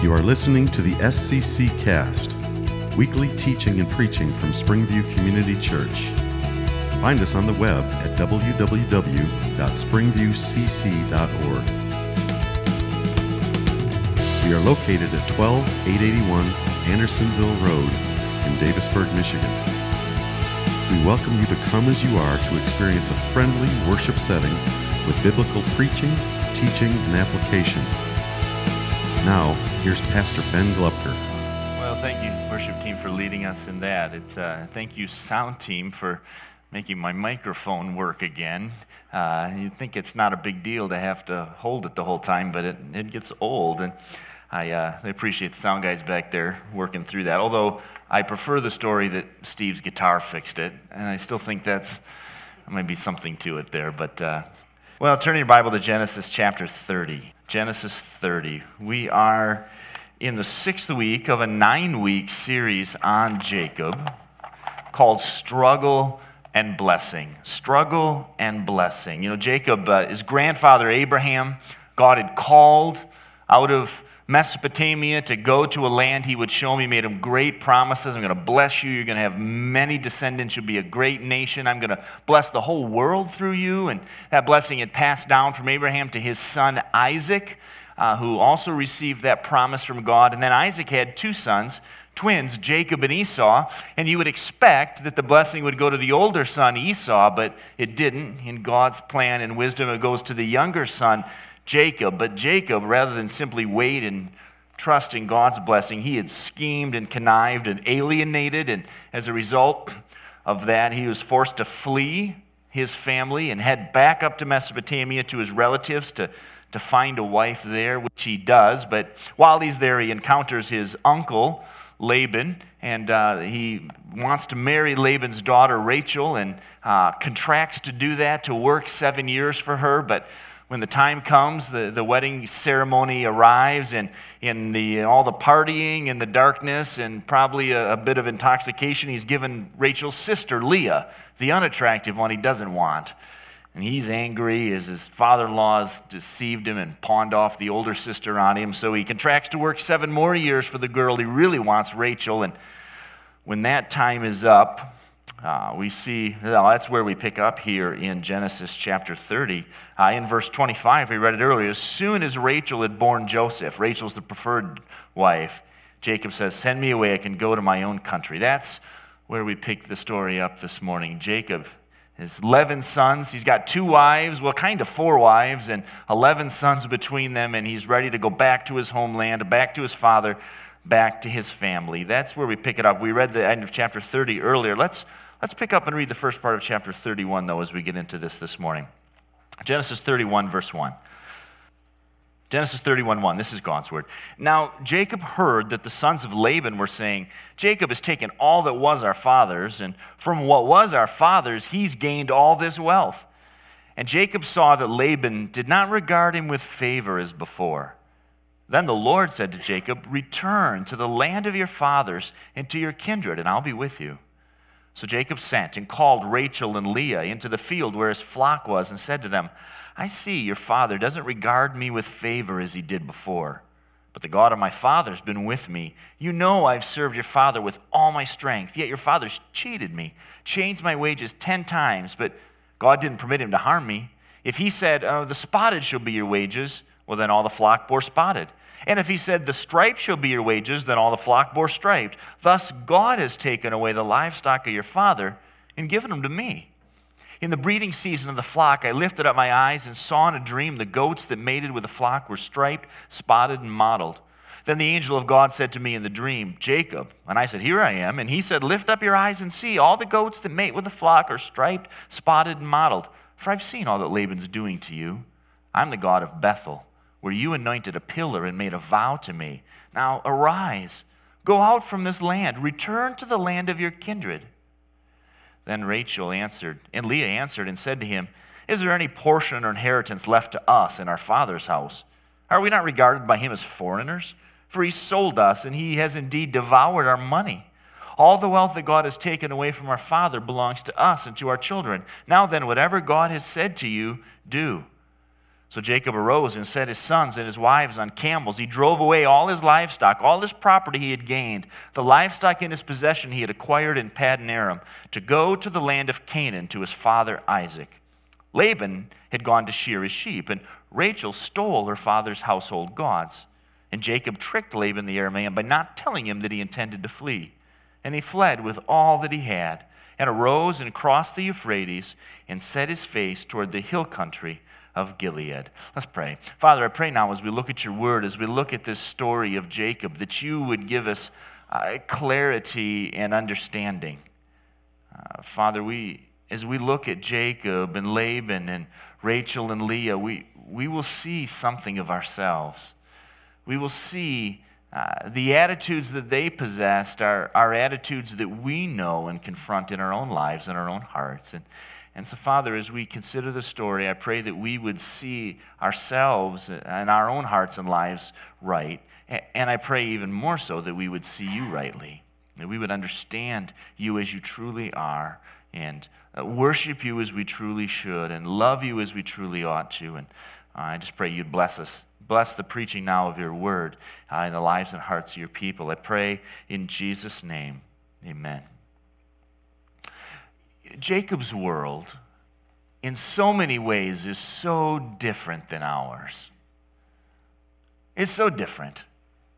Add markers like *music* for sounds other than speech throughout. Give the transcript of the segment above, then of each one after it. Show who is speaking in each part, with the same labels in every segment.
Speaker 1: You are listening to the SCC Cast, weekly teaching and preaching from Springview Community Church. Find us on the web at www.springviewcc.org. We are located at 12881 Andersonville Road in Davisburg, Michigan. We welcome you to come as you are to experience a friendly worship setting with biblical preaching, teaching, and application. Now, here's Pastor Ben Glupker.
Speaker 2: Well, thank you, worship team, for leading us in that. It's, uh, thank you, sound team, for making my microphone work again. Uh, you'd think it's not a big deal to have to hold it the whole time, but it, it gets old. And I, uh, appreciate the sound guys back there working through that. Although I prefer the story that Steve's guitar fixed it, and I still think that's there might be something to it there. But uh, well, turn your Bible to Genesis chapter 30. Genesis 30. We are in the sixth week of a nine week series on Jacob called Struggle and Blessing. Struggle and Blessing. You know, Jacob, uh, his grandfather Abraham, God had called out of Mesopotamia to go to a land he would show me, made him great promises. I'm going to bless you. You're going to have many descendants. You'll be a great nation. I'm going to bless the whole world through you. And that blessing had passed down from Abraham to his son Isaac, uh, who also received that promise from God. And then Isaac had two sons, twins, Jacob and Esau. And you would expect that the blessing would go to the older son, Esau, but it didn't. In God's plan and wisdom, it goes to the younger son, Jacob. But Jacob, rather than simply wait and trust in God's blessing, he had schemed and connived and alienated. And as a result of that, he was forced to flee his family and head back up to Mesopotamia to his relatives to, to find a wife there, which he does. But while he's there, he encounters his uncle. Laban, and uh, he wants to marry Laban's daughter Rachel and uh, contracts to do that, to work seven years for her. But when the time comes, the, the wedding ceremony arrives, and in the, all the partying and the darkness and probably a, a bit of intoxication, he's given Rachel's sister, Leah, the unattractive one he doesn't want. And he's angry as his father in law's deceived him and pawned off the older sister on him. So he contracts to work seven more years for the girl he really wants, Rachel. And when that time is up, uh, we see, that's where we pick up here in Genesis chapter 30. Uh, in verse 25, we read it earlier. As soon as Rachel had borne Joseph, Rachel's the preferred wife, Jacob says, Send me away, I can go to my own country. That's where we pick the story up this morning. Jacob has 11 sons. He's got two wives, well, kind of four wives, and 11 sons between them, and he's ready to go back to his homeland, back to his father, back to his family. That's where we pick it up. We read the end of chapter 30 earlier. Let's, let's pick up and read the first part of chapter 31, though, as we get into this this morning. Genesis 31, verse 1. Genesis 31 1, this is God's word. Now, Jacob heard that the sons of Laban were saying, Jacob has taken all that was our father's, and from what was our father's, he's gained all this wealth. And Jacob saw that Laban did not regard him with favor as before. Then the Lord said to Jacob, Return to the land of your fathers and to your kindred, and I'll be with you. So Jacob sent and called Rachel and Leah into the field where his flock was, and said to them, I see your father doesn't regard me with favor as he did before. But the God of my father has been with me. You know I've served your father with all my strength, yet your father's cheated me, changed my wages ten times, but God didn't permit him to harm me. If he said, oh, The spotted shall be your wages, well, then all the flock bore spotted. And if he said, The striped shall be your wages, then all the flock bore striped. Thus God has taken away the livestock of your father and given them to me. In the breeding season of the flock, I lifted up my eyes and saw in a dream the goats that mated with the flock were striped, spotted, and mottled. Then the angel of God said to me in the dream, Jacob. And I said, Here I am. And he said, Lift up your eyes and see. All the goats that mate with the flock are striped, spotted, and mottled. For I've seen all that Laban's doing to you. I'm the God of Bethel where you anointed a pillar and made a vow to me. Now arise, go out from this land, return to the land of your kindred. Then Rachel answered, and Leah answered and said to him, Is there any portion or inheritance left to us in our father's house? Are we not regarded by him as foreigners? For he sold us, and he has indeed devoured our money. All the wealth that God has taken away from our father belongs to us and to our children. Now then, whatever God has said to you, do. So Jacob arose and set his sons and his wives on camels. He drove away all his livestock, all his property he had gained, the livestock in his possession he had acquired in Paddan Aram, to go to the land of Canaan to his father Isaac. Laban had gone to shear his sheep, and Rachel stole her father's household gods. And Jacob tricked Laban the Aramean by not telling him that he intended to flee. And he fled with all that he had, and arose and crossed the Euphrates, and set his face toward the hill country of Gilead. Let's pray. Father, I pray now as we look at your word, as we look at this story of Jacob, that you would give us uh, clarity and understanding. Uh, Father, we, as we look at Jacob and Laban and Rachel and Leah, we, we will see something of ourselves. We will see uh, the attitudes that they possessed are, are attitudes that we know and confront in our own lives and our own hearts. And, and so, Father, as we consider the story, I pray that we would see ourselves and our own hearts and lives right. And I pray even more so that we would see you rightly, that we would understand you as you truly are, and uh, worship you as we truly should, and love you as we truly ought to. And uh, I just pray you'd bless us. Bless the preaching now of your word uh, in the lives and hearts of your people. I pray in Jesus' name. Amen. Jacob's world, in so many ways, is so different than ours. It's so different.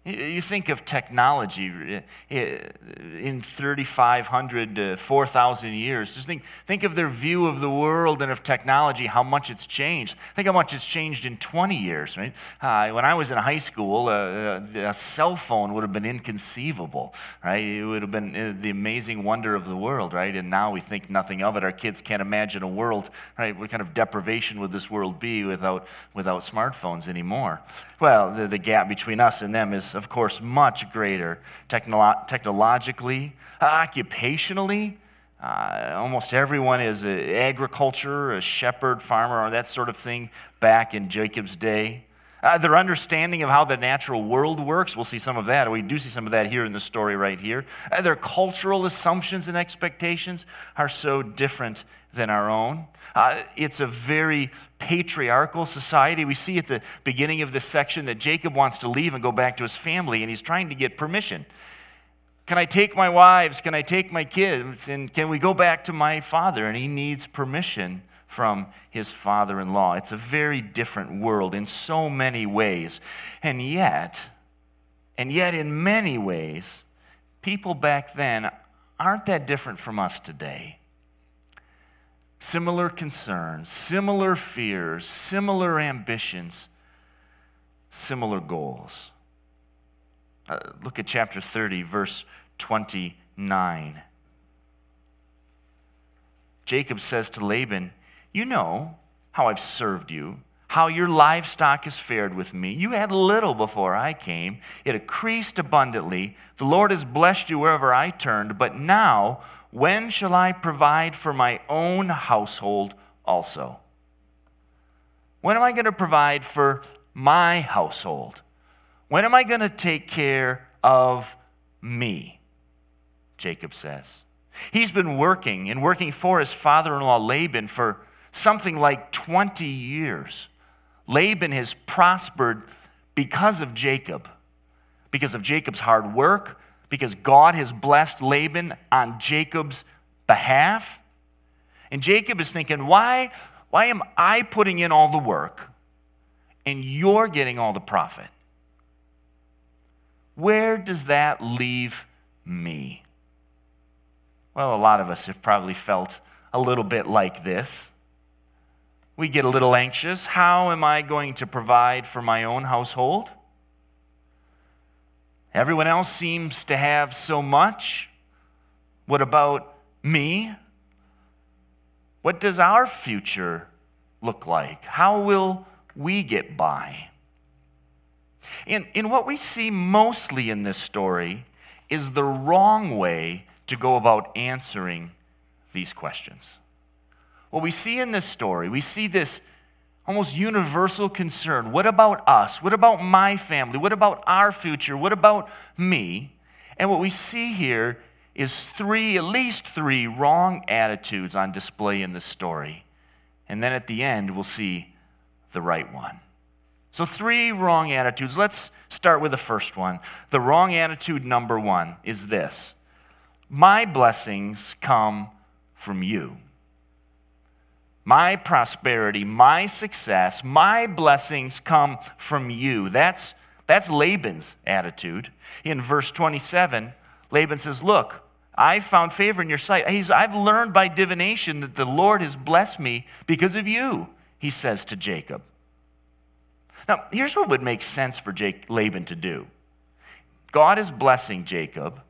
Speaker 2: You think of technology in 3,500 to 4,000 years. Just think, think of their view of the world and of technology, how much it's changed. Think how much it's changed in 20 years, right? Uh, when I was in high school, uh, a cell phone would have been inconceivable, right? It would have been uh, the amazing wonder of the world, right? And now we think nothing of it. Our kids can't imagine a world, right? What kind of deprivation would this world be without, without smartphones anymore? Well, the, the gap between us and them is, of course, much greater technolo- technologically, occupationally. Uh, almost everyone is a, agriculture, a shepherd, farmer, or that sort of thing back in Jacob's day. Uh, their understanding of how the natural world works, we'll see some of that. We do see some of that here in the story right here. Uh, their cultural assumptions and expectations are so different than our own. Uh, it's a very patriarchal society. We see at the beginning of this section that Jacob wants to leave and go back to his family, and he's trying to get permission. Can I take my wives? Can I take my kids? And can we go back to my father? And he needs permission from his father in law. It's a very different world in so many ways. And yet, and yet, in many ways, people back then aren't that different from us today. Similar concerns, similar fears, similar ambitions, similar goals. Uh, look at chapter 30, verse 29. Jacob says to Laban, you know how I've served you, how your livestock has fared with me. You had little before I came, it increased abundantly. The Lord has blessed you wherever I turned, but now, when shall I provide for my own household also? When am I going to provide for my household? When am I going to take care of me? Jacob says. He's been working and working for his father in law Laban for something like 20 years. Laban has prospered because of Jacob, because of Jacob's hard work, because God has blessed Laban on Jacob's behalf. And Jacob is thinking, why, why am I putting in all the work and you're getting all the profit? Where does that leave me? Well, a lot of us have probably felt a little bit like this we get a little anxious. How am I going to provide for my own household? Everyone else seems to have so much. What about me? What does our future look like? How will we get by? And, in what we see mostly in this story is the wrong way to go about answering these questions. What we see in this story, we see this almost universal concern. What about us? What about my family? What about our future? What about me? And what we see here is three, at least three, wrong attitudes on display in the story. And then at the end, we'll see the right one. So, three wrong attitudes. Let's start with the first one. The wrong attitude number one is this My blessings come from you. My prosperity, my success, my blessings come from you. That's, that's Laban's attitude. In verse 27, Laban says, Look, I found favor in your sight. He's, I've learned by divination that the Lord has blessed me because of you, he says to Jacob. Now, here's what would make sense for Jake, Laban to do God is blessing Jacob.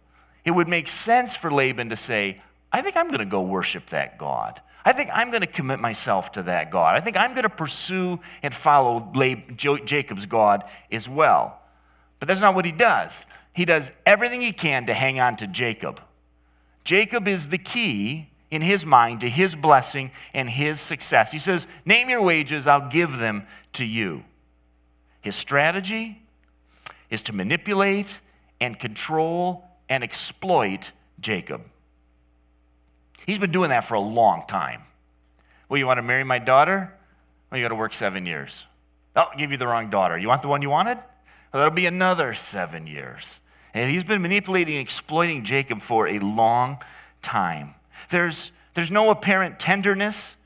Speaker 2: It would make sense for Laban to say, I think I'm going to go worship that God. I think I'm going to commit myself to that God. I think I'm going to pursue and follow Jacob's God as well. But that's not what he does. He does everything he can to hang on to Jacob. Jacob is the key in his mind to his blessing and his success. He says, Name your wages, I'll give them to you. His strategy is to manipulate and control and exploit Jacob. He's been doing that for a long time. Well, you want to marry my daughter? Well, you got to work seven years. Oh, I'll give you the wrong daughter. You want the one you wanted? Well, that'll be another seven years. And he's been manipulating and exploiting Jacob for a long time. There's, there's no apparent tenderness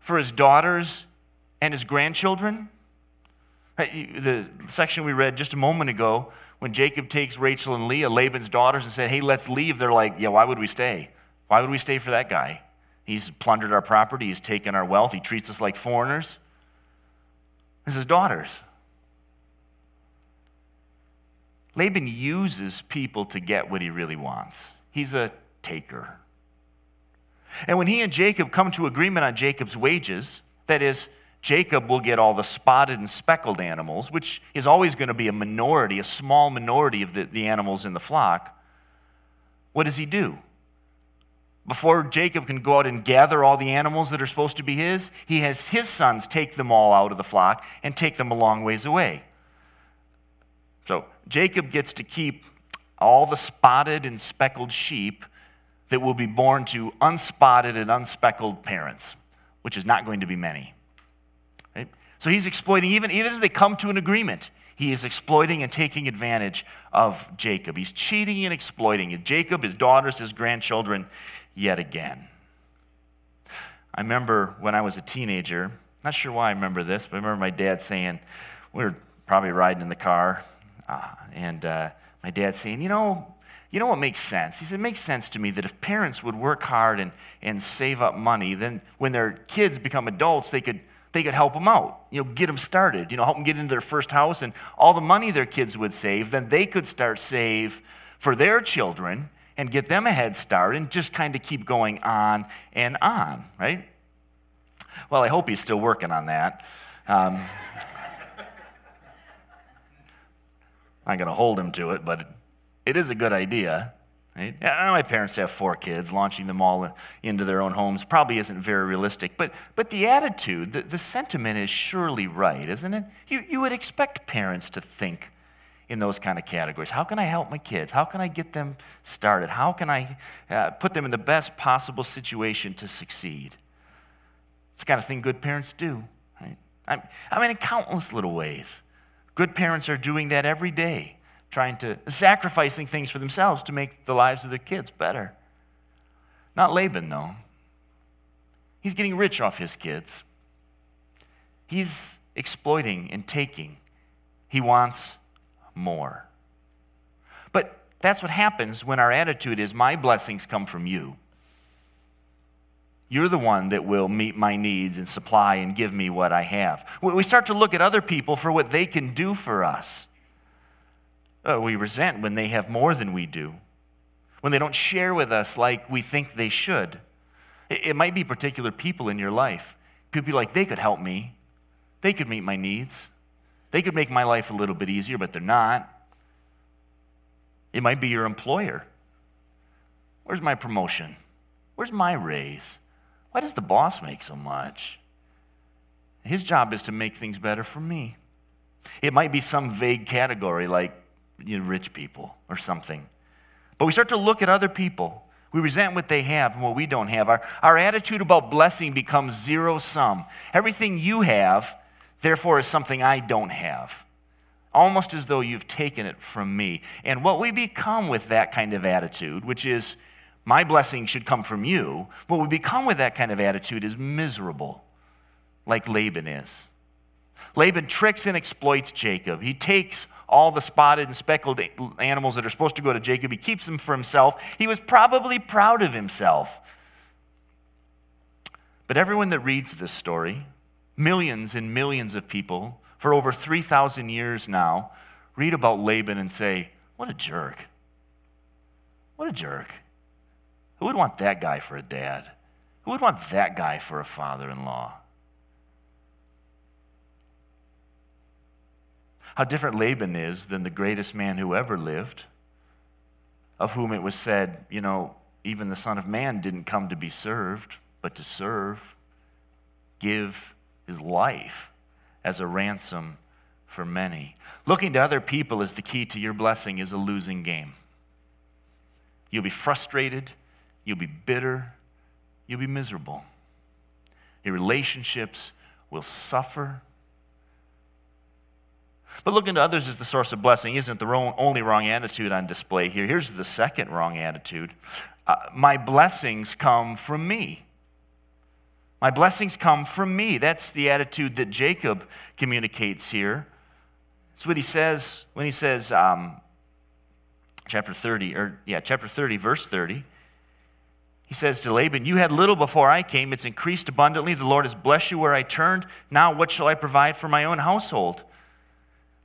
Speaker 2: for his daughters and his grandchildren. The section we read just a moment ago, when Jacob takes Rachel and Leah, Laban's daughters, and said, Hey, let's leave, they're like, Yeah, why would we stay? Why would we stay for that guy? He's plundered our property, he's taken our wealth, he treats us like foreigners. This is his daughters. Laban uses people to get what he really wants. He's a taker. And when he and Jacob come to agreement on Jacob's wages, that is, Jacob will get all the spotted and speckled animals, which is always going to be a minority, a small minority of the, the animals in the flock. What does he do? Before Jacob can go out and gather all the animals that are supposed to be his, he has his sons take them all out of the flock and take them a long ways away. So Jacob gets to keep all the spotted and speckled sheep that will be born to unspotted and unspeckled parents, which is not going to be many. Right? So he's exploiting, even, even as they come to an agreement, he is exploiting and taking advantage of Jacob. He's cheating and exploiting Jacob, his daughters, his grandchildren, yet again. I remember when I was a teenager, not sure why I remember this, but I remember my dad saying, we were probably riding in the car, uh, and uh, my dad saying, you know, you know what makes sense? He said, it makes sense to me that if parents would work hard and, and save up money, then when their kids become adults, they could, they could help them out, you know, get them started, you know, help them get into their first house, and all the money their kids would save, then they could start save for their children and get them a head start and just kind of keep going on and on, right? Well, I hope he's still working on that. Um, I'm not going to hold him to it, but it is a good idea. Right? My parents have four kids. Launching them all into their own homes probably isn't very realistic. But, but the attitude, the, the sentiment is surely right, isn't it? You, you would expect parents to think in those kind of categories. How can I help my kids? How can I get them started? How can I uh, put them in the best possible situation to succeed? It's the kind of thing good parents do. Right? I, I mean, in countless little ways. Good parents are doing that every day, trying to, sacrificing things for themselves to make the lives of their kids better. Not Laban, though. He's getting rich off his kids. He's exploiting and taking. He wants more. But that's what happens when our attitude is, My blessings come from you. You're the one that will meet my needs and supply and give me what I have. We start to look at other people for what they can do for us. Uh, we resent when they have more than we do, when they don't share with us like we think they should. It, it might be particular people in your life. People like, they could help me, they could meet my needs, they could make my life a little bit easier, but they're not. It might be your employer. Where's my promotion? Where's my raise? Why does the boss make so much? His job is to make things better for me. It might be some vague category like you know, rich people or something. But we start to look at other people. We resent what they have and what we don't have. Our, our attitude about blessing becomes zero sum. Everything you have therefore, is something I don't have. Almost as though you've taken it from me. And what we become with that kind of attitude, which is, my blessing should come from you, what we become with that kind of attitude is miserable, like Laban is. Laban tricks and exploits Jacob. He takes all the spotted and speckled animals that are supposed to go to Jacob, he keeps them for himself. He was probably proud of himself. But everyone that reads this story, millions and millions of people for over 3,000 years now, read about Laban and say, What a jerk. What a jerk. Who would want that guy for a dad? Who would want that guy for a father in law? How different Laban is than the greatest man who ever lived, of whom it was said, you know, even the Son of Man didn't come to be served, but to serve, give his life as a ransom for many. Looking to other people as the key to your blessing is a losing game. You'll be frustrated, you'll be bitter, you'll be miserable. Your relationships will suffer but looking to others as the source of blessing isn't the wrong, only wrong attitude on display here. Here's the second wrong attitude uh, My blessings come from me. My blessings come from me. That's the attitude that Jacob communicates here. That's what he says when he says, um, chapter 30, or yeah, chapter 30, verse 30. He says to Laban, You had little before I came. It's increased abundantly. The Lord has blessed you where I turned. Now, what shall I provide for my own household?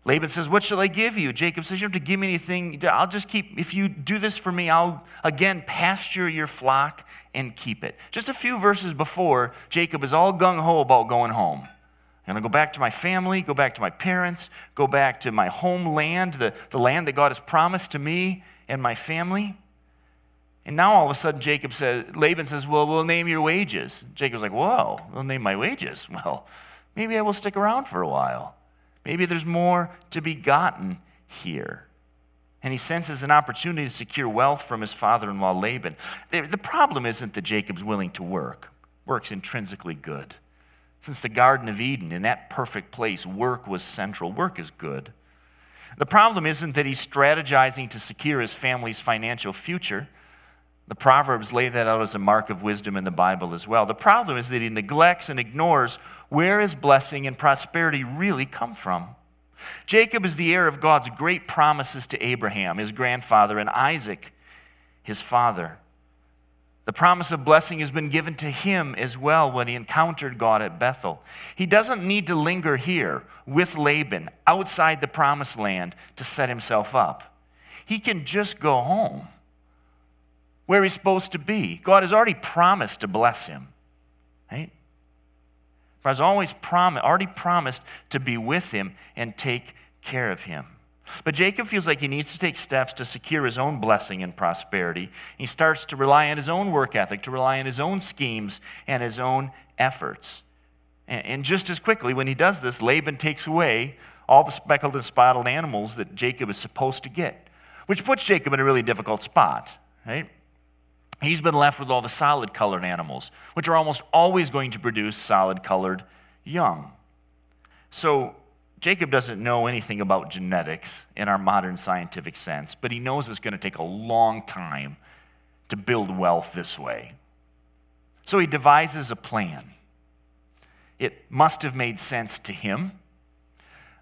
Speaker 2: Laban says, What shall I give you? Jacob says, You don't have to give me anything. I'll just keep, if you do this for me, I'll again pasture your flock and keep it. Just a few verses before, Jacob is all gung ho about going home. I'm going to go back to my family, go back to my parents, go back to my homeland, the, the land that God has promised to me and my family. And now all of a sudden, Jacob says, Laban says, Well, we'll name your wages. Jacob's like, Whoa, we'll name my wages. *laughs* Well, maybe I will stick around for a while. Maybe there's more to be gotten here. And he senses an opportunity to secure wealth from his father in law Laban. The problem isn't that Jacob's willing to work, work's intrinsically good. Since the Garden of Eden, in that perfect place, work was central. Work is good. The problem isn't that he's strategizing to secure his family's financial future. The Proverbs lay that out as a mark of wisdom in the Bible as well. The problem is that he neglects and ignores where his blessing and prosperity really come from. Jacob is the heir of God's great promises to Abraham, his grandfather, and Isaac, his father. The promise of blessing has been given to him as well when he encountered God at Bethel. He doesn't need to linger here with Laban outside the promised land to set himself up. He can just go home where he's supposed to be. God has already promised to bless him. Right? God has always promised, already promised to be with him and take care of him. But Jacob feels like he needs to take steps to secure his own blessing and prosperity. He starts to rely on his own work ethic, to rely on his own schemes and his own efforts. And just as quickly, when he does this, Laban takes away all the speckled and spotted animals that Jacob is supposed to get, which puts Jacob in a really difficult spot, right? He's been left with all the solid colored animals, which are almost always going to produce solid colored young. So Jacob doesn't know anything about genetics in our modern scientific sense, but he knows it's going to take a long time to build wealth this way. So he devises a plan. It must have made sense to him.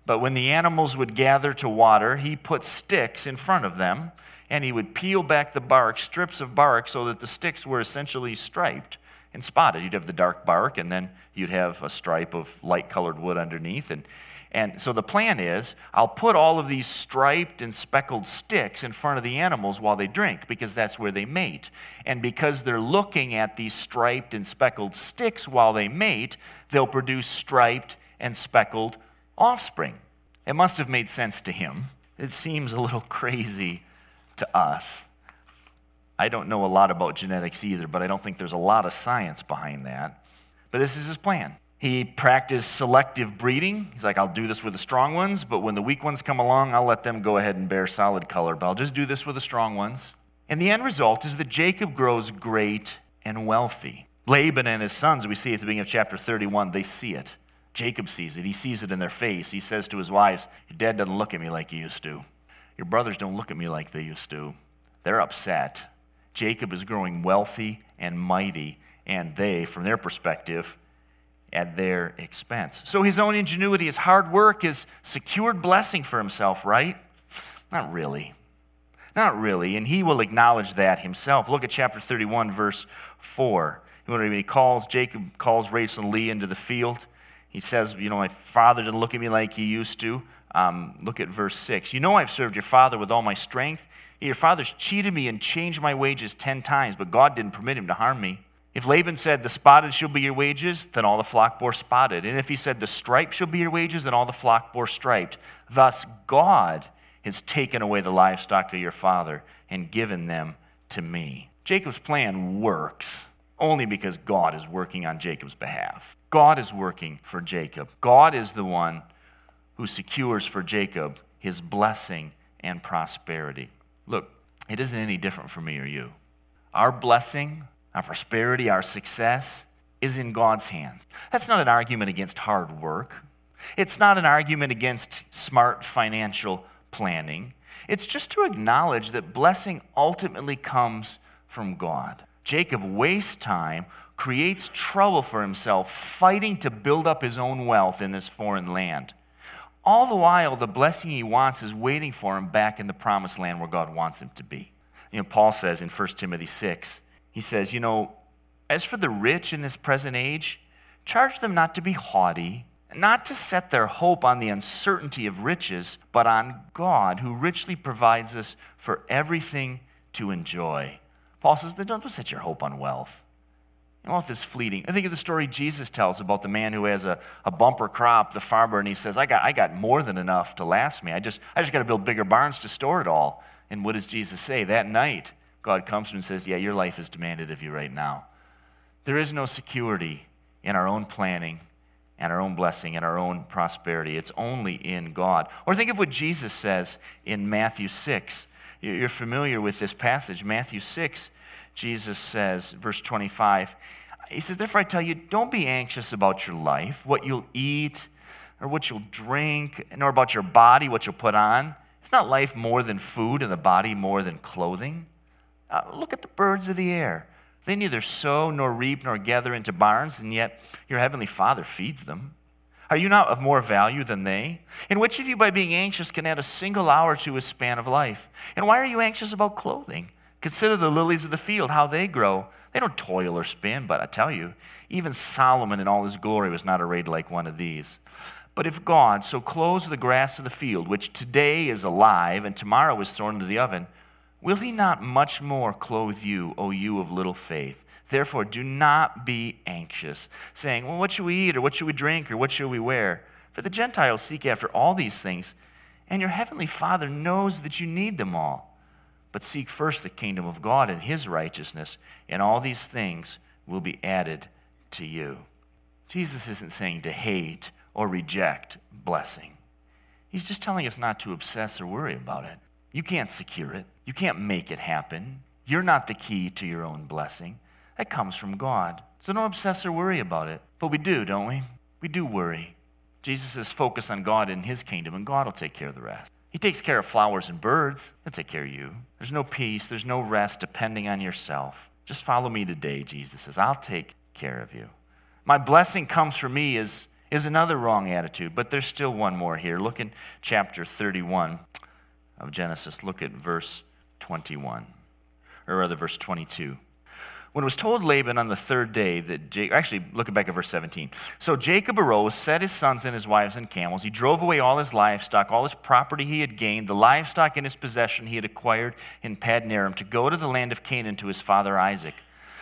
Speaker 2: But when the animals would gather to water, he put sticks in front of them and he would peel back the bark, strips of bark, so that the sticks were essentially striped and spotted. You'd have the dark bark, and then you'd have a stripe of light colored wood underneath. And, and so the plan is I'll put all of these striped and speckled sticks in front of the animals while they drink, because that's where they mate. And because they're looking at these striped and speckled sticks while they mate, they'll produce striped and speckled offspring. It must have made sense to him. It seems a little *laughs* crazy to us. I don't know a lot about genetics either, but I don't think there's a lot of science behind that. But this is his plan. He practiced selective breeding. He's like, I'll do this with the strong ones, but when the weak ones come along, I'll let them go ahead and bear solid color, but I'll just do this with the strong ones. And the end result is that Jacob grows great and wealthy. Laban and his sons, we see at the beginning of chapter 31, they see it. Jacob sees it. He sees it in their face. He says to his wives, Your dad doesn't look at me like he used to. Your brothers don't look at me like they used to. They're upset. Jacob is growing wealthy and mighty, and they, from their perspective, at their expense. So his own ingenuity, his hard work, his secured blessing for himself, right? Not really. Not really. And he will acknowledge that himself. Look at chapter 31, verse 4. When he calls, Jacob calls Rachel and Leah into the field. He says, You know, my father didn't look at me like he used to. Um, look at verse 6. You know, I've served your father with all my strength. Your father's cheated me and changed my wages 10 times, but God didn't permit him to harm me. If Laban said, The spotted shall be your wages, then all the flock bore spotted. And if he said, The striped shall be your wages, then all the flock bore striped. Thus, God has taken away the livestock of your father and given them to me. Jacob's plan works only because God is working on Jacob's behalf. God is working for Jacob. God is the one who secures for Jacob his blessing and prosperity. Look, it isn't any different for me or you. Our blessing, our prosperity, our success is in God's hands. That's not an argument against hard work. It's not an argument against smart financial planning. It's just to acknowledge that blessing ultimately comes from God. Jacob wastes time, creates trouble for himself, fighting to build up his own wealth in this foreign land. All the while, the blessing he wants is waiting for him back in the promised land where God wants him to be. You know, Paul says in 1 Timothy 6, he says, You know, as for the rich in this present age, charge them not to be haughty, not to set their hope on the uncertainty of riches, but on God, who richly provides us for everything to enjoy. Paul says, Don't set your hope on wealth. Wealth is fleeting. I think of the story Jesus tells about the man who has a, a bumper crop, the farmer, and he says, I got, I got more than enough to last me. I just, I just got to build bigger barns to store it all. And what does Jesus say? That night, God comes to him and says, Yeah, your life is demanded of you right now. There is no security in our own planning and our own blessing and our own prosperity. It's only in God. Or think of what Jesus says in Matthew 6. You're familiar with this passage. Matthew 6, Jesus says, verse 25, He says, Therefore I tell you, don't be anxious about your life, what you'll eat, or what you'll drink, nor about your body, what you'll put on. It's not life more than food and the body more than clothing. Uh, look at the birds of the air. They neither sow nor reap nor gather into barns, and yet your heavenly Father feeds them. Are you not of more value than they? And which of you, by being anxious, can add a single hour to his span of life? And why are you anxious about clothing? Consider the lilies of the field, how they grow. They don't toil or spin, but I tell you, even Solomon in all his glory was not arrayed like one of these. But if God so clothes the grass of the field, which today is alive and tomorrow is thrown into the oven, Will he not much more clothe you, O you of little faith? Therefore, do not be anxious, saying, Well, what should we eat, or what should we drink, or what should we wear? For the Gentiles seek after all these things, and your heavenly Father knows that you need them all. But seek first the kingdom of God and his righteousness, and all these things will be added to you. Jesus isn't saying to hate or reject blessing. He's just telling us not to obsess or worry about it. You can't secure it, you can't make it happen. You're not the key to your own blessing. That comes from God. So don't obsess or worry about it. But we do, don't we? We do worry. Jesus says focus on God and his kingdom, and God will take care of the rest. He takes care of flowers and birds. He'll take care of you. There's no peace, there's no rest depending on yourself. Just follow me today, Jesus says. I'll take care of you. My blessing comes from me is, is another wrong attitude, but there's still one more here. Look in chapter 31 of Genesis. Look at verse 21, or rather, verse 22. When it was told Laban on the third day that Jacob, actually, look back at verse 17. So Jacob arose, set his sons and his wives and camels. He drove away all his livestock, all his property he had gained, the livestock in his possession he had acquired in Paddan Aram, to go to the land of Canaan to his father Isaac.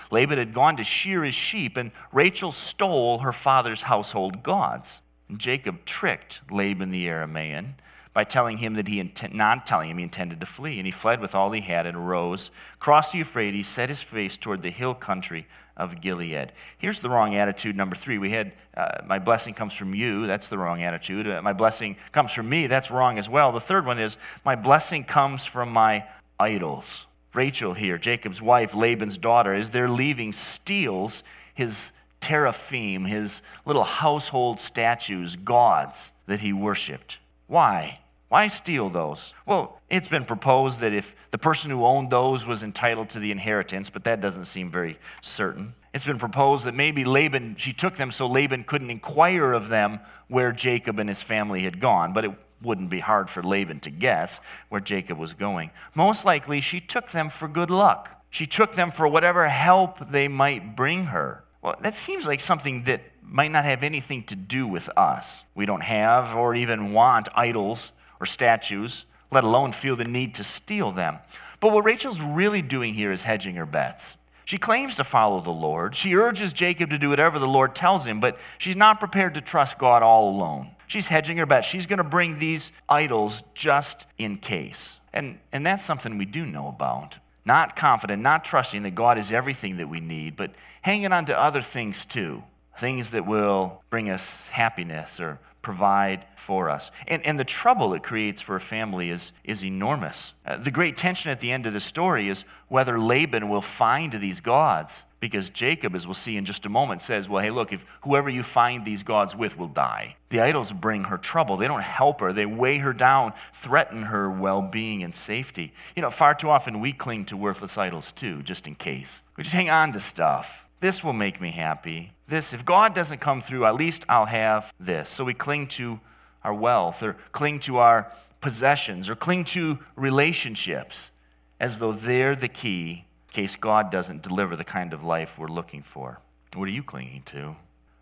Speaker 2: Laban had gone to shear his sheep, and Rachel stole her father's household gods. And Jacob tricked Laban the Aramean by telling him that he intent, not telling him he intended to flee. And he fled with all he had and arose, crossed the Euphrates, set his face toward the hill country of Gilead. Here's the wrong attitude, number three. We had, uh, my blessing comes from you. That's the wrong attitude. Uh, my blessing comes from me. That's wrong as well. The third one is, my blessing comes from my idols. Rachel here, Jacob's wife, Laban's daughter, as they're leaving, steals his teraphim, his little household statues, gods that he worshiped. Why? Why steal those? Well, it's been proposed that if the person who owned those was entitled to the inheritance, but that doesn't seem very certain. It's been proposed that maybe Laban, she took them so Laban couldn't inquire of them where Jacob and his family had gone, but it wouldn't be hard for Laban to guess where Jacob was going. Most likely, she took them for good luck. She took them for whatever help they might bring her. Well, that seems like something that might not have anything to do with us. We don't have or even want idols or statues, let alone feel the need to steal them. But what Rachel's really doing here is hedging her bets. She claims to follow the Lord. She urges Jacob to do whatever the Lord tells him, but she's not prepared to trust God all alone. She's hedging her bets. She's going to bring these idols just in case. And, and that's something we do know about. Not confident, not trusting that God is everything that we need, but hanging on to other things too. Things that will bring us happiness or provide for us. And, and the trouble it creates for a family is, is enormous. Uh, the great tension at the end of the story is whether Laban will find these gods, because Jacob, as we'll see in just a moment, says, Well, hey, look, if whoever you find these gods with will die. The idols bring her trouble. They don't help her, they weigh her down, threaten her well being and safety. You know, far too often we cling to worthless idols too, just in case. We just hang on to stuff. This will make me happy. This, if God doesn't come through, at least I'll have this. So we cling to our wealth or cling to our possessions or cling to relationships as though they're the key in case God doesn't deliver the kind of life we're looking for. What are you clinging to?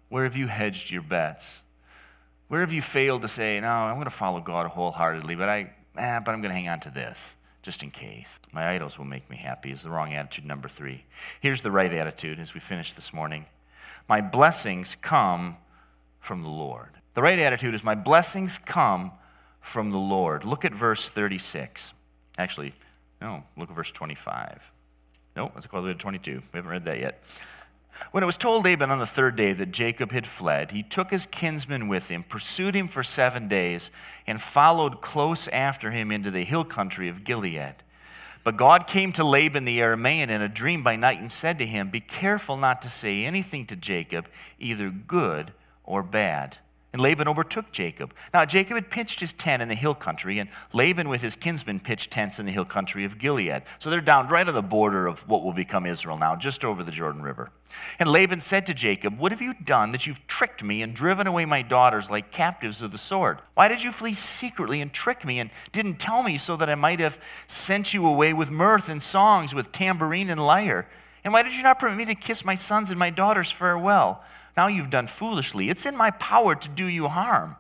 Speaker 2: Where have you hedged your bets? Where have you failed to say, no, I'm going to follow God wholeheartedly, but, I, eh, but I'm going to hang on to this? Just in case. My idols will make me happy is the wrong attitude, number three. Here's the right attitude as we finish this morning My blessings come from the Lord. The right attitude is, My blessings come from the Lord. Look at verse 36. Actually, no, look at verse 25. No, let's go to 22. We haven't read that yet. When it was told Laban on the third day that Jacob had fled, he took his kinsman with him, pursued him for seven days, and followed close after him into the hill country of Gilead. But God came to Laban the Aramean in a dream by night and said to him, Be careful not to say anything to Jacob, either good or bad. And Laban overtook Jacob. Now, Jacob had pitched his tent in the hill country, and Laban with his kinsmen pitched tents in the hill country of Gilead. So they're down right on the border of what will become Israel now, just over the Jordan River. And Laban said to Jacob, What have you done that you've tricked me and driven away my daughters like captives of the sword? Why did you flee secretly and trick me and didn't tell me so that I might have sent you away with mirth and songs, with tambourine and lyre? And why did you not permit me to kiss my sons and my daughters farewell? Now you've done foolishly. It's in my power to do you harm.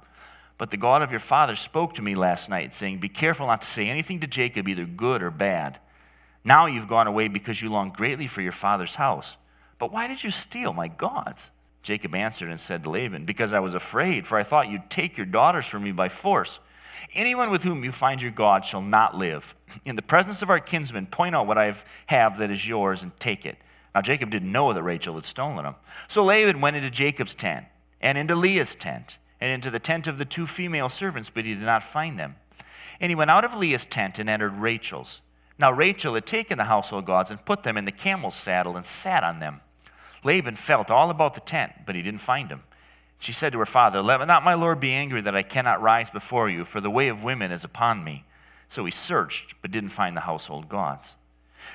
Speaker 2: But the God of your father spoke to me last night, saying, Be careful not to say anything to Jacob, either good or bad. Now you've gone away because you long greatly for your father's house. But why did you steal my gods? Jacob answered and said to Laban, Because I was afraid, for I thought you'd take your daughters from me by force. Anyone with whom you find your God shall not live. In the presence of our kinsmen, point out what I have that is yours and take it. Now, Jacob didn't know that Rachel had stolen them. So Laban went into Jacob's tent, and into Leah's tent, and into the tent of the two female servants, but he did not find them. And he went out of Leah's tent and entered Rachel's. Now Rachel had taken the household gods and put them in the camel's saddle and sat on them. Laban felt all about the tent, but he didn't find them. She said to her father, Let not my lord be angry that I cannot rise before you, for the way of women is upon me. So he searched, but didn't find the household gods.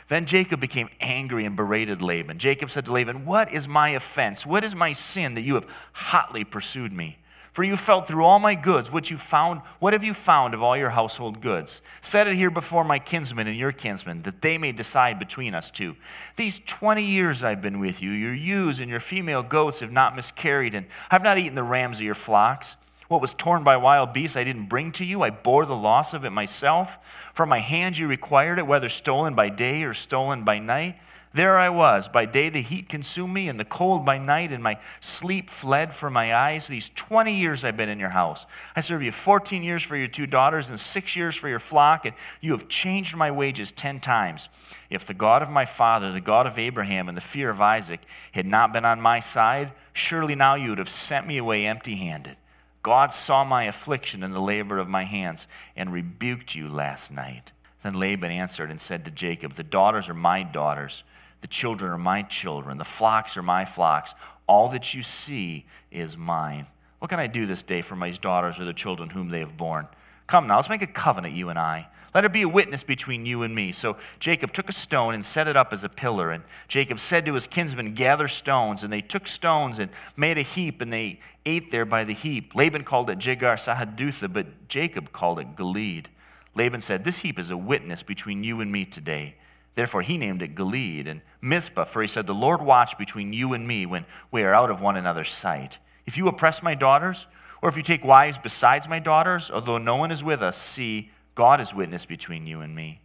Speaker 2: Then Jacob became angry and berated Laban. Jacob said to Laban, What is my offense? What is my sin that you have hotly pursued me? For you felt through all my goods, what you found, what have you found of all your household goods? Set it here before my kinsmen and your kinsmen, that they may decide between us two. These twenty years I've been with you, your ewes and your female goats have not miscarried, and I've not eaten the rams of your flocks. What was torn by wild beasts I didn't bring to you. I bore the loss of it myself. From my hands you required it, whether stolen by day or stolen by night. There I was. By day the heat consumed me, and the cold by night, and my sleep fled from my eyes. These 20 years I've been in your house. I served you 14 years for your two daughters, and six years for your flock, and you have changed my wages 10 times. If the God of my father, the God of Abraham, and the fear of Isaac had not been on my side, surely now you would have sent me away empty handed. God saw my affliction and the labor of my hands and rebuked you last night. Then Laban answered and said to Jacob, The daughters are my daughters, the children are my children, the flocks are my flocks. All that you see is mine. What can I do this day for my daughters or the children whom they have borne? Come now, let's make a covenant, you and I. Let it be a witness between you and me. So Jacob took a stone and set it up as a pillar. And Jacob said to his kinsmen, Gather stones. And they took stones and made a heap, and they ate there by the heap. Laban called it Jegar Sahadutha, but Jacob called it Galeed. Laban said, This heap is a witness between you and me today. Therefore he named it Galeed and Mizpah, for he said, The Lord watch between you and me when we are out of one another's sight. If you oppress my daughters, or if you take wives besides my daughters, although no one is with us, see, God is witness between you and me.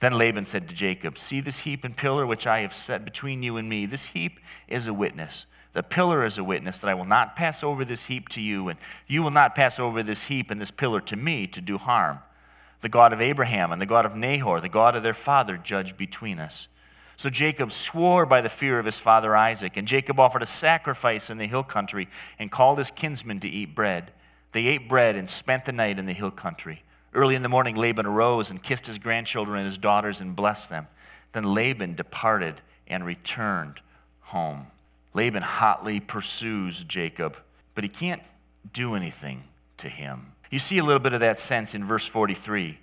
Speaker 2: Then Laban said to Jacob, See this heap and pillar which I have set between you and me. This heap is a witness. The pillar is a witness that I will not pass over this heap to you, and you will not pass over this heap and this pillar to me to do harm. The God of Abraham and the God of Nahor, the God of their father, judge between us. So Jacob swore by the fear of his father Isaac, and Jacob offered a sacrifice in the hill country and called his kinsmen to eat bread. They ate bread and spent the night in the hill country. Early in the morning, Laban arose and kissed his grandchildren and his daughters and blessed them. Then Laban departed and returned home. Laban hotly pursues Jacob, but he can't do anything to him. You see a little bit of that sense in verse 43.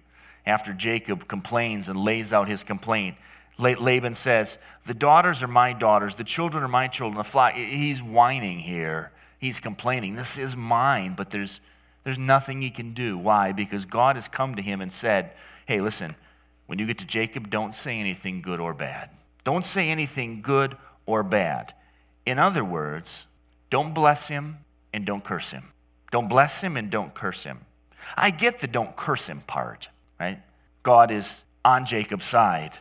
Speaker 2: After Jacob complains and lays out his complaint, Laban says, The daughters are my daughters, the children are my children, the flock. He's whining here. He's complaining. This is mine, but there's, there's nothing he can do. Why? Because God has come to him and said, Hey, listen, when you get to Jacob, don't say anything good or bad. Don't say anything good or bad. In other words, don't bless him and don't curse him. Don't bless him and don't curse him. I get the don't curse him part, right? God is on Jacob's side.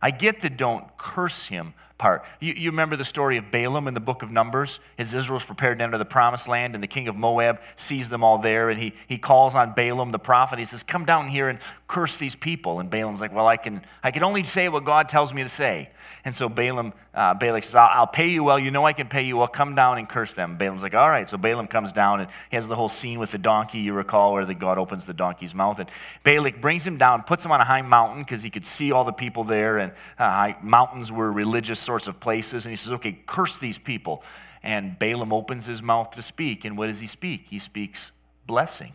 Speaker 2: I get the don't curse him part. You, you, remember the story of Balaam in the book of Numbers? As Israel's prepared to enter the promised land, and the king of Moab sees them all there, and he, he calls on Balaam the prophet. He says, Come down here and curse these people. And Balaam's like, Well, I can, I can only say what God tells me to say. And so Balaam, uh, Balak says, I'll, I'll, pay you well. You know I can pay you well. Come down and curse them. Balaam's like, All right. So Balaam comes down, and he has the whole scene with the donkey, you recall, where the God opens the donkey's mouth. And Balak brings him down, puts him on a high mountain because he could see all the people there, and uh, mountains were religious sorts of places. And he says, Okay, curse these people. And Balaam opens his mouth to speak. And what does he speak? He speaks blessing.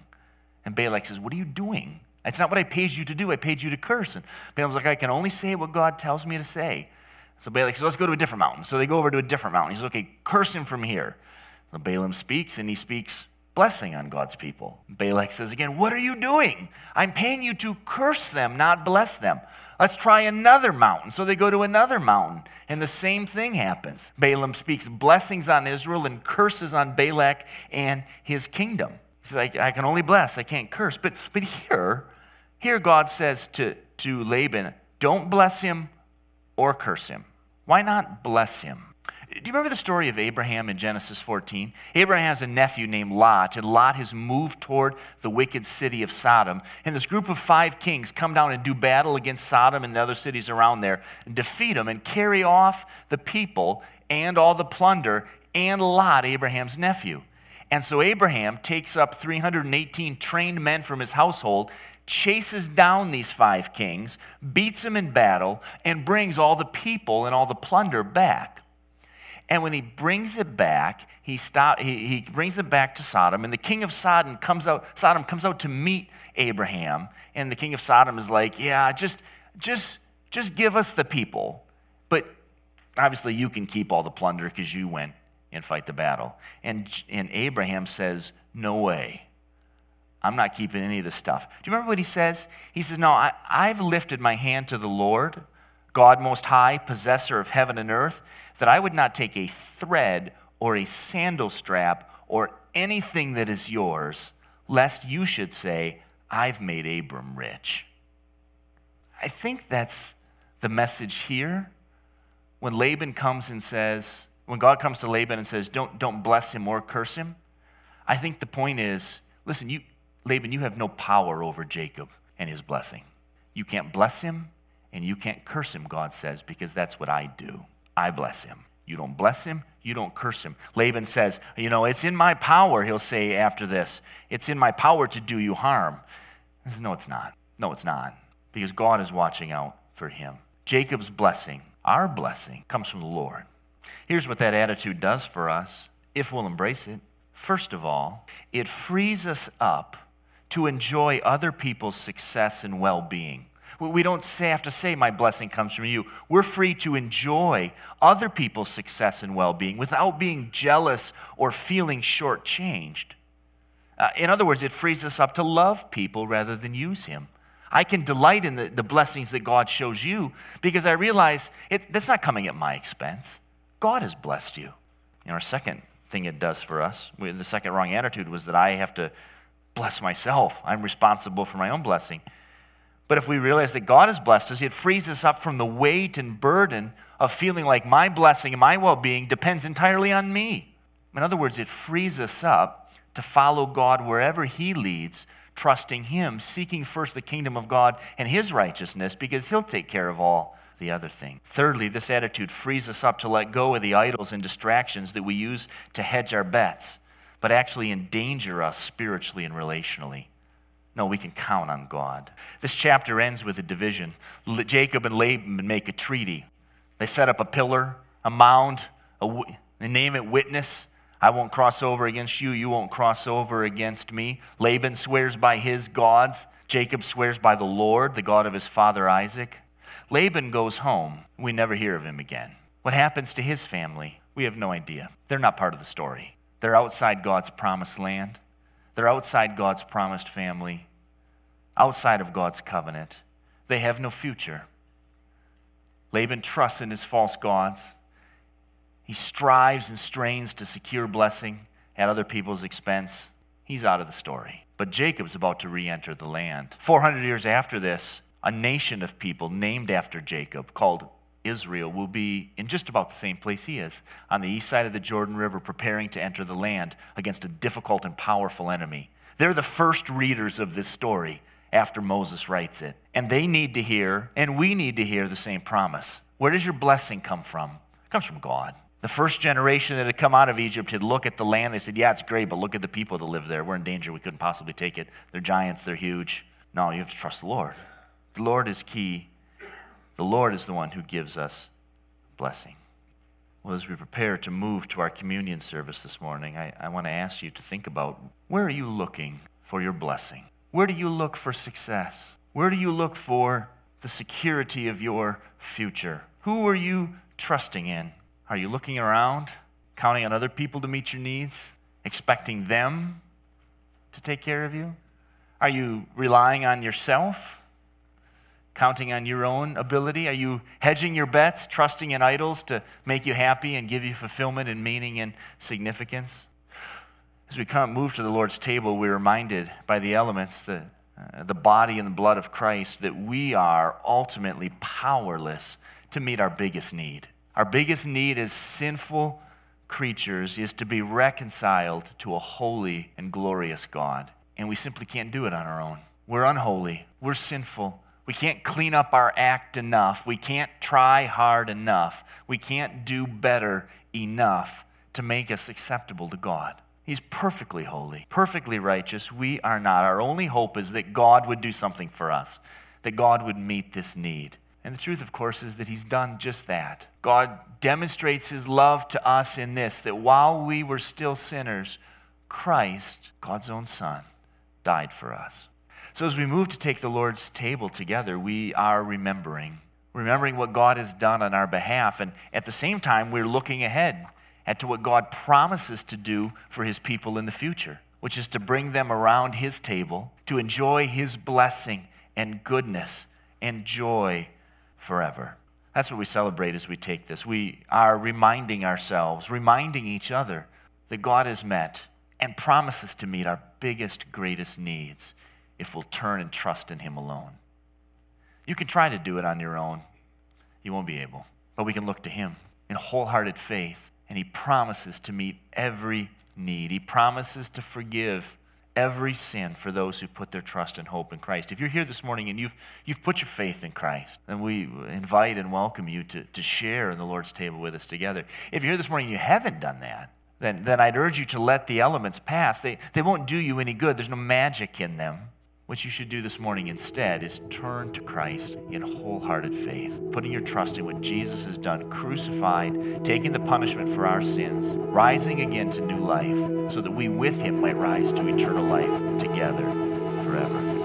Speaker 2: And Balak says, What are you doing? It's not what I paid you to do. I paid you to curse. And Balaam's like, I can only say what God tells me to say. So Balak says, let's go to a different mountain. So they go over to a different mountain. He says, okay, curse him from here. So Balaam speaks, and he speaks blessing on God's people. Balak says again, What are you doing? I'm paying you to curse them, not bless them. Let's try another mountain. So they go to another mountain, and the same thing happens. Balaam speaks blessings on Israel and curses on Balak and his kingdom. He says, I, I can only bless, I can't curse. But, but here, here God says to, to Laban, Don't bless him or curse him. Why not bless him? Do you remember the story of Abraham in Genesis 14? Abraham has a nephew named Lot, and Lot has moved toward the wicked city of Sodom. And this group of five kings come down and do battle against Sodom and the other cities around there, and defeat them and carry off the people and all the plunder and Lot, Abraham's nephew. And so Abraham takes up 318 trained men from his household chases down these five kings, beats them in battle, and brings all the people and all the plunder back. And when he brings it back, he, stop, he, he brings it back to Sodom, and the king of Sodom comes out, Sodom comes out to meet Abraham, and the king of Sodom is like, Yeah, just, just, just give us the people. But obviously, you can keep all the plunder because you went and fight the battle. And, and Abraham says, No way. I'm not keeping any of this stuff. Do you remember what he says? He says, No, I, I've lifted my hand to the Lord, God Most High, possessor of heaven and earth, that I would not take a thread or a sandal strap or anything that is yours, lest you should say, I've made Abram rich. I think that's the message here. When Laban comes and says, when God comes to Laban and says, don't, don't bless him or curse him, I think the point is listen, you, Laban, you have no power over Jacob and his blessing. You can't bless him and you can't curse him, God says, because that's what I do. I bless him. You don't bless him, you don't curse him. Laban says, You know, it's in my power, he'll say after this. It's in my power to do you harm. Says, no, it's not. No, it's not. Because God is watching out for him. Jacob's blessing, our blessing, comes from the Lord. Here's what that attitude does for us if we'll embrace it. First of all, it frees us up to enjoy other people's success and well being. We don't have to say, My blessing comes from you. We're free to enjoy other people's success and well being without being jealous or feeling shortchanged. Uh, in other words, it frees us up to love people rather than use Him. I can delight in the, the blessings that God shows you because I realize it, that's not coming at my expense. God has blessed you. And our second thing it does for us, the second wrong attitude was that I have to bless myself. I'm responsible for my own blessing. But if we realize that God has blessed us, it frees us up from the weight and burden of feeling like my blessing and my well being depends entirely on me. In other words, it frees us up to follow God wherever He leads, trusting Him, seeking first the kingdom of God and His righteousness, because He'll take care of all the other thing. Thirdly, this attitude frees us up to let go of the idols and distractions that we use to hedge our bets, but actually endanger us spiritually and relationally. No, we can count on God. This chapter ends with a division. Jacob and Laban make a treaty. They set up a pillar, a mound, a, they name it witness. I won't cross over against you. You won't cross over against me. Laban swears by his gods. Jacob swears by the Lord, the God of his father Isaac. Laban goes home. We never hear of him again. What happens to his family? We have no idea. They're not part of the story. They're outside God's promised land. They're outside God's promised family, outside of God's covenant. They have no future. Laban trusts in his false gods. He strives and strains to secure blessing at other people's expense. He's out of the story. But Jacob's about to re enter the land. 400 years after this, a nation of people named after Jacob called Israel will be in just about the same place he is, on the east side of the Jordan River, preparing to enter the land against a difficult and powerful enemy. They're the first readers of this story after Moses writes it. And they need to hear, and we need to hear the same promise. Where does your blessing come from? It comes from God. The first generation that had come out of Egypt had looked at the land. They said, Yeah, it's great, but look at the people that live there. We're in danger. We couldn't possibly take it. They're giants, they're huge. No, you have to trust the Lord. The Lord is key. The Lord is the one who gives us blessing. Well, as we prepare to move to our communion service this morning, I, I want to ask you to think about where are you looking for your blessing? Where do you look for success? Where do you look for the security of your future? Who are you trusting in? Are you looking around, counting on other people to meet your needs, expecting them to take care of you? Are you relying on yourself? Counting on your own ability? Are you hedging your bets, trusting in idols to make you happy and give you fulfillment and meaning and significance? As we come move to the Lord's table, we're reminded by the elements, the, uh, the body and the blood of Christ, that we are ultimately powerless to meet our biggest need. Our biggest need as sinful creatures is to be reconciled to a holy and glorious God. And we simply can't do it on our own. We're unholy, we're sinful, we can't clean up our act enough. We can't try hard enough. We can't do better enough to make us acceptable to God. He's perfectly holy, perfectly righteous. We are not. Our only hope is that God would do something for us, that God would meet this need. And the truth, of course, is that He's done just that. God demonstrates His love to us in this that while we were still sinners, Christ, God's own Son, died for us. So as we move to take the Lord's table together, we are remembering, remembering what God has done on our behalf. And at the same time, we're looking ahead at to what God promises to do for his people in the future, which is to bring them around his table, to enjoy his blessing and goodness and joy forever. That's what we celebrate as we take this. We are reminding ourselves, reminding each other that God has met and promises to meet our biggest, greatest needs if we'll turn and trust in Him alone. You can try to do it on your own, you won't be able. But we can look to Him in wholehearted faith, and He promises to meet every need. He promises to forgive every sin for those who put their trust and hope in Christ. If you're here this morning and you've, you've put your faith in Christ, then we invite and welcome you to, to share in the Lord's table with us together. If you're here this morning and you haven't done that, then, then I'd urge you to let the elements pass. They, they won't do you any good, there's no magic in them. What you should do this morning instead is turn to Christ in wholehearted faith, putting your trust in what Jesus has done, crucified, taking the punishment for our sins, rising again to new life, so that we with him might rise to eternal life together forever.